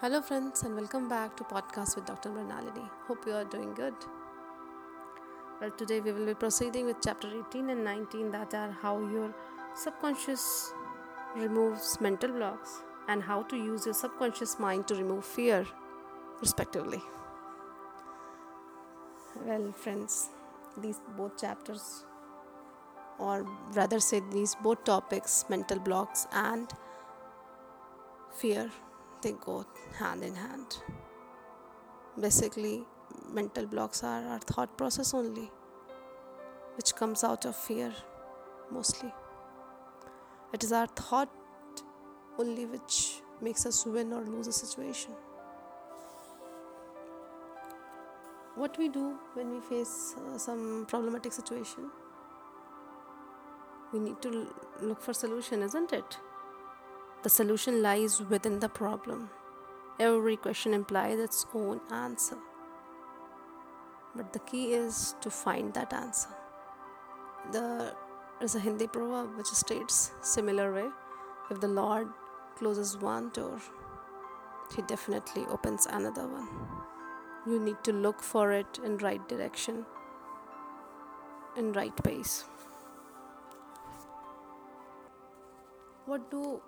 Hello, friends, and welcome back to podcast with Dr. Mrinalini. Hope you are doing good. Well, today we will be proceeding with chapter 18 and 19 that are how your subconscious removes mental blocks and how to use your subconscious mind to remove fear, respectively. Well, friends, these both chapters, or rather say these both topics, mental blocks and fear they go hand in hand. Basically, mental blocks are our thought process only, which comes out of fear mostly. It is our thought only which makes us win or lose a situation. What we do when we face uh, some problematic situation, we need to look for solution, isn't it? The solution lies within the problem. Every question implies its own answer. But the key is to find that answer. There is a Hindi proverb which states similar way if the Lord closes one door, he definitely opens another one. You need to look for it in right direction, in right pace. What do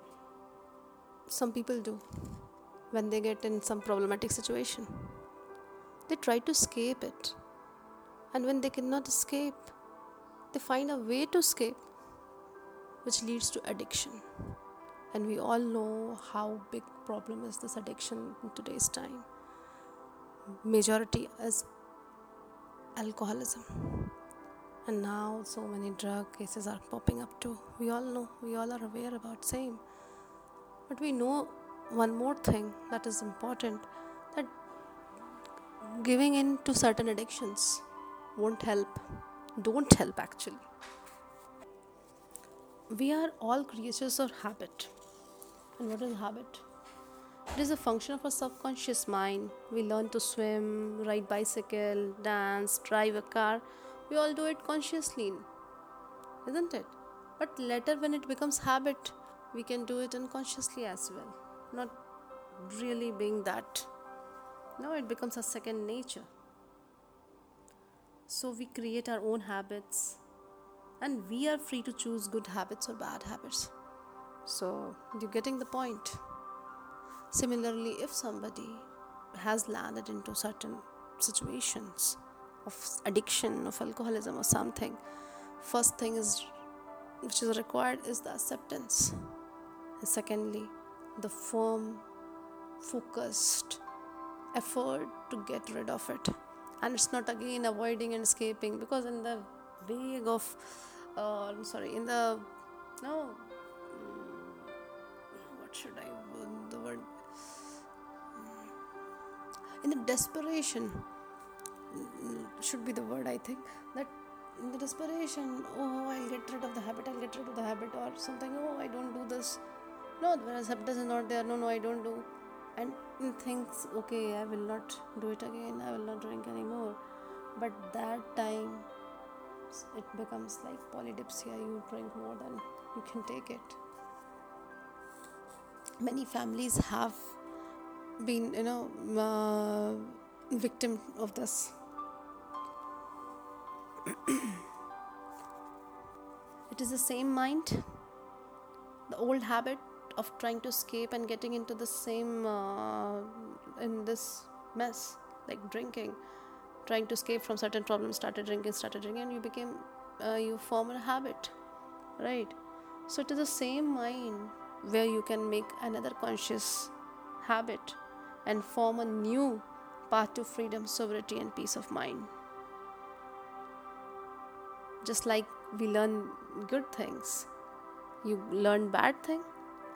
some people do when they get in some problematic situation. They try to escape it. And when they cannot escape, they find a way to escape, which leads to addiction. And we all know how big problem is this addiction in today's time. Majority is alcoholism. And now so many drug cases are popping up too. We all know, we all are aware about same but we know one more thing that is important that giving in to certain addictions won't help, don't help actually. We are all creatures of habit. And what is habit? It is a function of our subconscious mind. We learn to swim, ride bicycle, dance, drive a car. We all do it consciously, isn't it? But later when it becomes habit, we can do it unconsciously as well. Not really being that. Now it becomes a second nature. So we create our own habits and we are free to choose good habits or bad habits. So you're getting the point. Similarly if somebody has landed into certain situations of addiction of alcoholism or something first thing is which is required is the acceptance secondly, the firm, focused effort to get rid of it. And it's not again avoiding and escaping because in the vague of, uh, I'm sorry, in the, no, mm, what should I, the word, mm, in the desperation, mm, should be the word I think, that in the desperation, oh, I'll get rid of the habit, I'll get rid of the habit, or something, oh, I don't do this no when acceptance is not there no no i don't do. And thinks okay i will not do it again i will not drink anymore. But that time it becomes like polydipsia. You drink more than you can take it. Many families have been you know uh, victim of this. It is the same mind the old habit of trying to escape and getting into the same uh, in this mess like drinking. Trying to escape from certain problems started drinking started drinking and you became uh, you form a habit right? So it is the same mind where you can make another conscious habit and form a new path to freedom sovereignty and peace of mind. Just like we learn good things you learn bad thing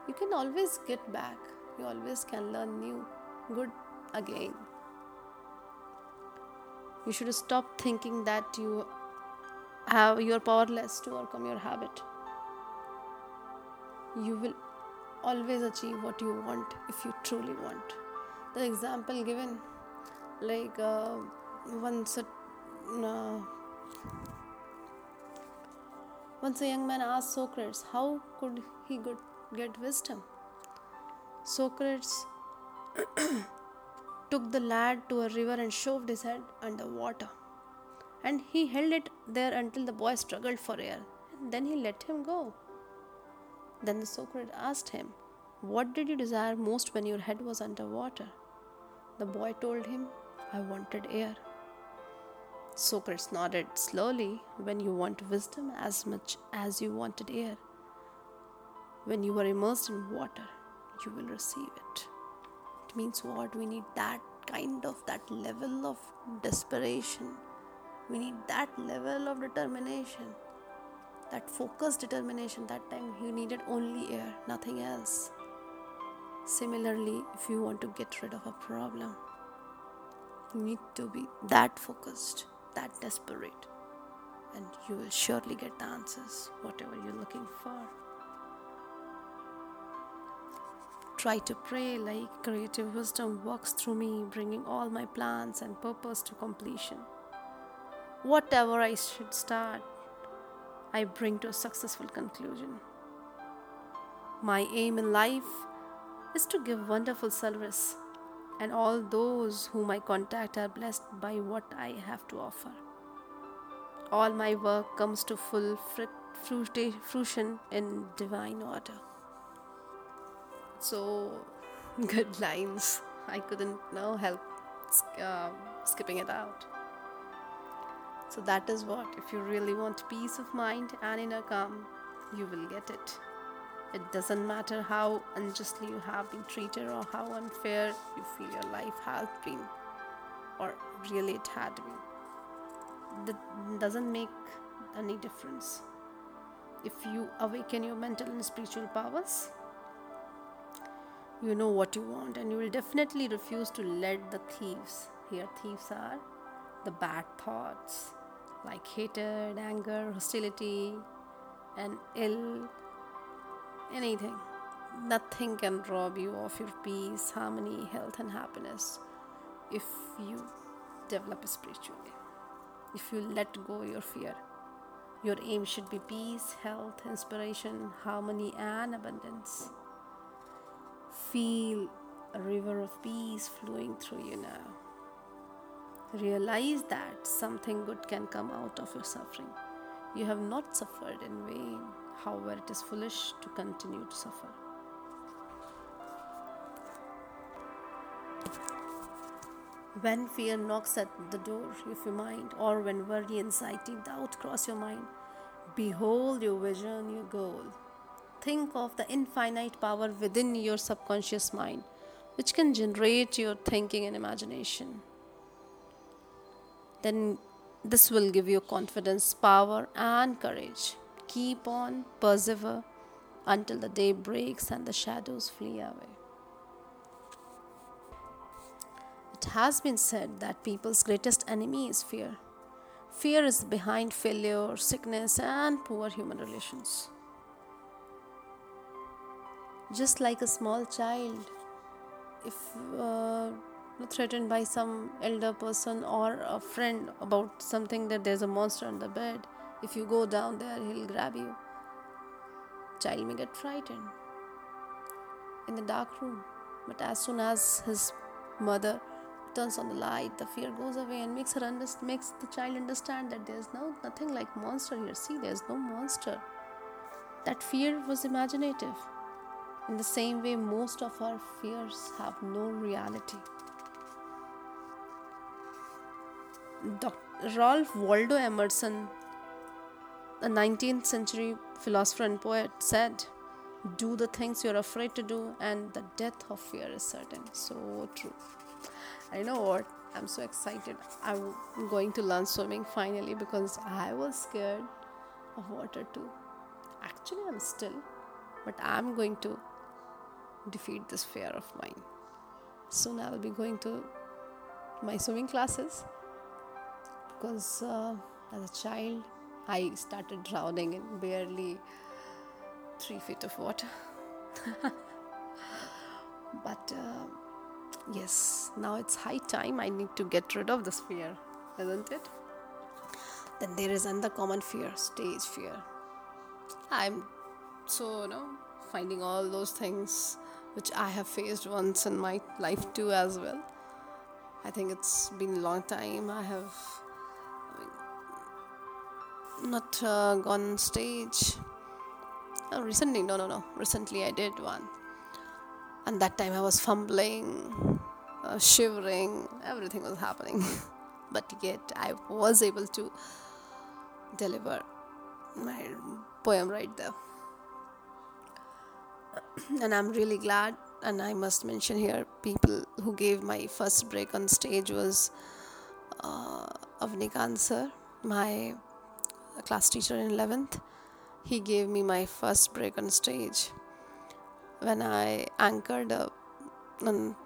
you can always get back. You always can learn new, good again. You should stop thinking that you have you are powerless to overcome your habit. You will always achieve what you want if you truly want. The example given, like uh, once a uh, once a young man asked Socrates, how could he get get wisdom. Socrates took the lad to a river and shoved his head under water. And he held it there until the boy struggled for air. Then he let him go. Then the Socrates asked him, What did you desire most when your head was under water? The boy told him, I wanted air. Socrates nodded slowly when you want wisdom as much as you wanted air. When you are immersed in water, you will receive it. It means what? We need that kind of that level of desperation. We need that level of determination. That focused determination. That time you needed only air, nothing else. Similarly, if you want to get rid of a problem, you need to be that focused that desperate, and you will surely get the answers, whatever you're looking for. Try to pray like creative wisdom works through me, bringing all my plans and purpose to completion. Whatever I should start, I bring to a successful conclusion. My aim in life is to give wonderful service and all those whom I contact are blessed by what I have to offer. All my work comes to full fruition in divine order. So, good lines. I couldn't no help uh, skipping it out. So that is what. If you really want peace of mind and inner calm, you will get it. It doesn't matter how unjustly you have been treated or how unfair you feel your life has been, or really it had been. That doesn't make any difference. If you awaken your mental and spiritual powers, you know what you want, and you will definitely refuse to let the thieves. Here, thieves are the bad thoughts like hatred, anger, hostility, and ill anything. Nothing can rob you of your peace, harmony, health, and happiness if you develop spiritually. If you let go your fear. Your aim should be peace, health, inspiration, harmony, and abundance. Feel a river of peace flowing through you now. Realize that something good can come out of your suffering. You have not suffered in vain. However, it is foolish to continue to suffer. When fear knocks at the door of your mind, or when worry, anxiety, doubt cross your mind, behold your vision, your goal. Think of the infinite power within your subconscious mind, which can generate your thinking and imagination. Then this will give you confidence, power, and courage. Keep on, persevere until the day breaks and the shadows flee away. It has been said that people's greatest enemy is fear. Fear is behind failure, sickness, and poor human relations. Just like a small child, if uh, threatened by some elder person or a friend about something that there's a monster on the bed, if you go down there, he'll grab you. Child may get frightened in the dark room, but as soon as his mother turns on the light, the fear goes away and makes her underst- makes the child understand that there's no nothing like monster here. See, there's no monster. That fear was imaginative. In the same way, most of our fears have no reality. Dr. Ralph Waldo Emerson a 19th century philosopher and poet said, Do the things you're afraid to do, and the death of fear is certain. So true. I know what? I'm so excited. I'm going to learn swimming finally because I was scared of water too. Actually, I'm still, but I'm going to defeat this fear of mine. Soon I'll be going to my swimming classes because uh, as a child I started drowning in barely three feet of water. but uh, yes, now it's high time I need to get rid of this fear, isn't it? Then there is another common fear, stage fear. I'm so, you know, finding all those things which I have faced once in my life too, as well. I think it's been a long time. I have not uh, gone on stage. Oh, recently, no, no, no. Recently, I did one, and that time I was fumbling, uh, shivering. Everything was happening, but yet I was able to deliver my poem right there. And I'm really glad. And I must mention here, people who gave my first break on stage was uh, Avnikant sir, my class teacher in 11th. He gave me my first break on stage when I anchored on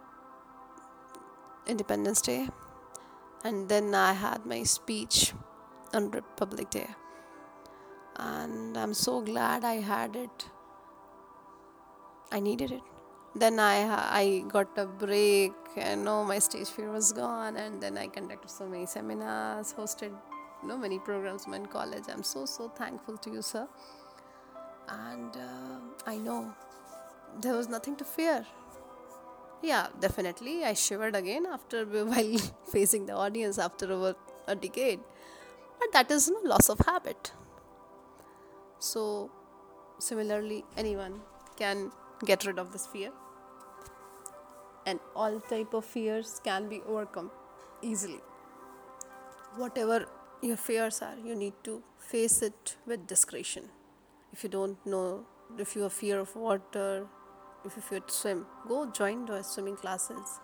Independence Day, and then I had my speech on Republic Day. And I'm so glad I had it I needed it. Then I I got a break, and no, my stage fear was gone. And then I conducted so many seminars, hosted you know many programs in college. I'm so so thankful to you, sir. And uh, I know there was nothing to fear. Yeah, definitely. I shivered again after while facing the audience after over a decade, but that is no loss of habit. So, similarly, anyone can get rid of this fear. And all type of fears can be overcome easily. Whatever your fears are you need to face it with discretion. If you don't know if you have fear of water if you fear to swim go join the swimming classes.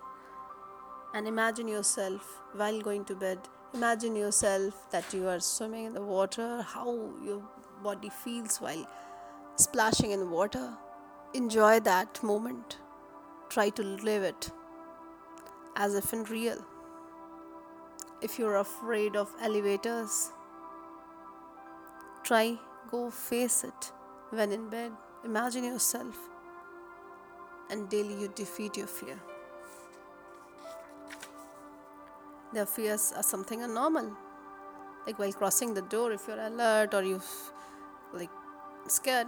And imagine yourself while going to bed. Imagine yourself that you are swimming in the water how your body feels while splashing in water enjoy that moment. Try to live it as if in real. If you're afraid of elevators, try go face it when in bed. Imagine yourself and daily you defeat your fear. Their fears are something normal. Like while crossing the door, if you're alert or you're like scared,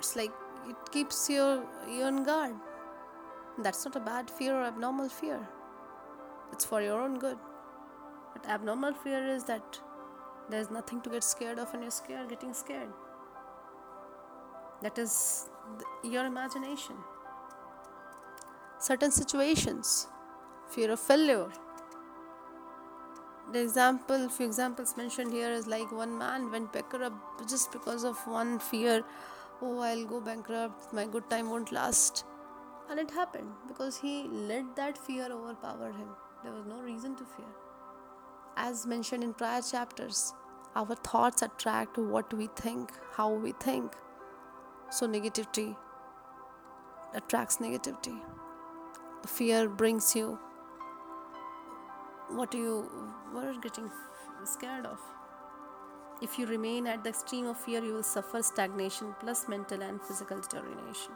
it's like it keeps you on guard. That's not a bad fear or abnormal fear. It's for your own good. But abnormal fear is that there's nothing to get scared of and you're scared getting scared. That is your imagination. Certain situations fear of failure. The example few examples mentioned here is like one man went bankrupt just because of one fear oh, I'll go bankrupt, my good time won't last. And it happened because he let that fear overpower him. There was no reason to fear. As mentioned in prior chapters, our thoughts attract what we think, how we think. So, negativity attracts negativity. Fear brings you what you were getting scared of. If you remain at the extreme of fear, you will suffer stagnation plus mental and physical deterioration.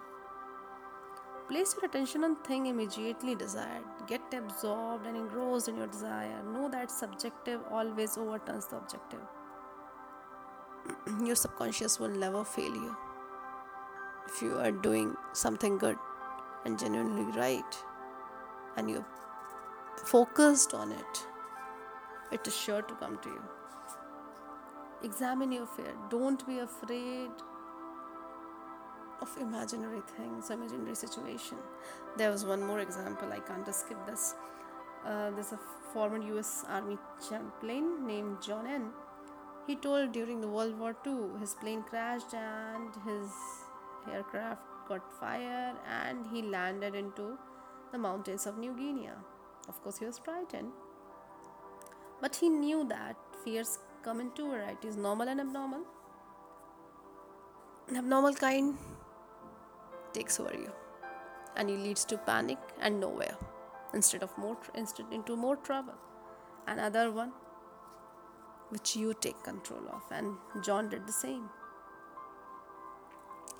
Place your attention on thing immediately desired. Get absorbed and engrossed in your desire. Know that subjective always overturns the objective. your subconscious will never fail you. If you are doing something good and genuinely right, and you're focused on it, it is sure to come to you. Examine your fear. Don't be afraid of imaginary things, imaginary situation. There was one more example. I can't skip this. Uh, there's a former U.S. Army chaplain named John N. He told during the World War II his plane crashed and his aircraft got fire and he landed into the mountains of New Guinea. Of course, he was frightened, but he knew that fears come in two varieties normal and abnormal. Abnormal kind takes over you and it leads to panic and nowhere instead of more instead into more trouble. Another one which you take control of and John did the same.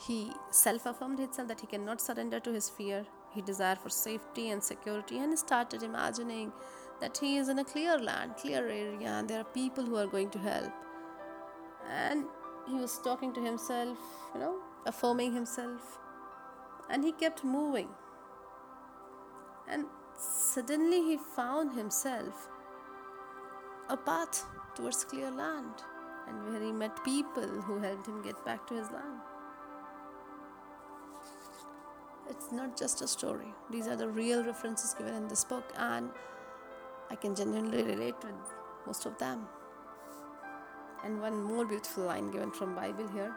He self affirmed himself that he cannot surrender to his fear. He desired for safety and security and started imagining that he is in a clear land, clear area, and there are people who are going to help. And he was talking to himself, you know, affirming himself. And he kept moving. And suddenly he found himself a path towards clear land and where he met people who helped him get back to his land. It's not just a story, these are the real references given in this book, and I can genuinely relate with most of them. And one more beautiful line given from Bible here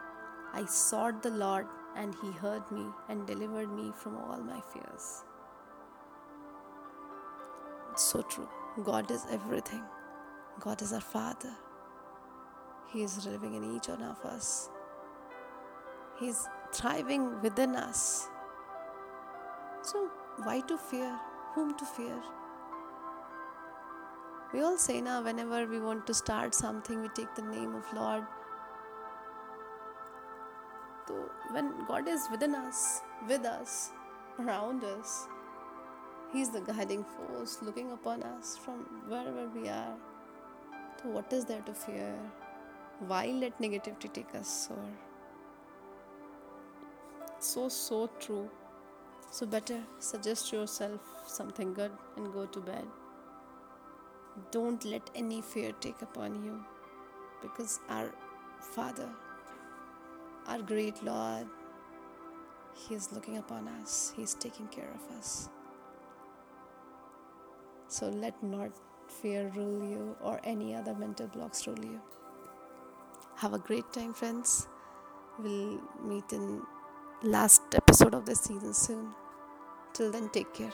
I sought the Lord and he heard me and delivered me from all my fears. It's so true. God is everything. God is our Father. He is living in each one of us. He is thriving within us. So, why to fear? Whom to fear? We all say now, whenever we want to start something, we take the name of Lord. So, when God is within us, with us, around us, He's the guiding force looking upon us from wherever we are. So, what is there to fear? Why let negativity take us over? So, so true. So, better suggest yourself something good and go to bed. Don't let any fear take upon you because our Father, our great Lord, He is looking upon us, He is taking care of us. So, let not fear rule you or any other mental blocks rule you. Have a great time, friends. We'll meet in last episode of this season soon. Till then, take care.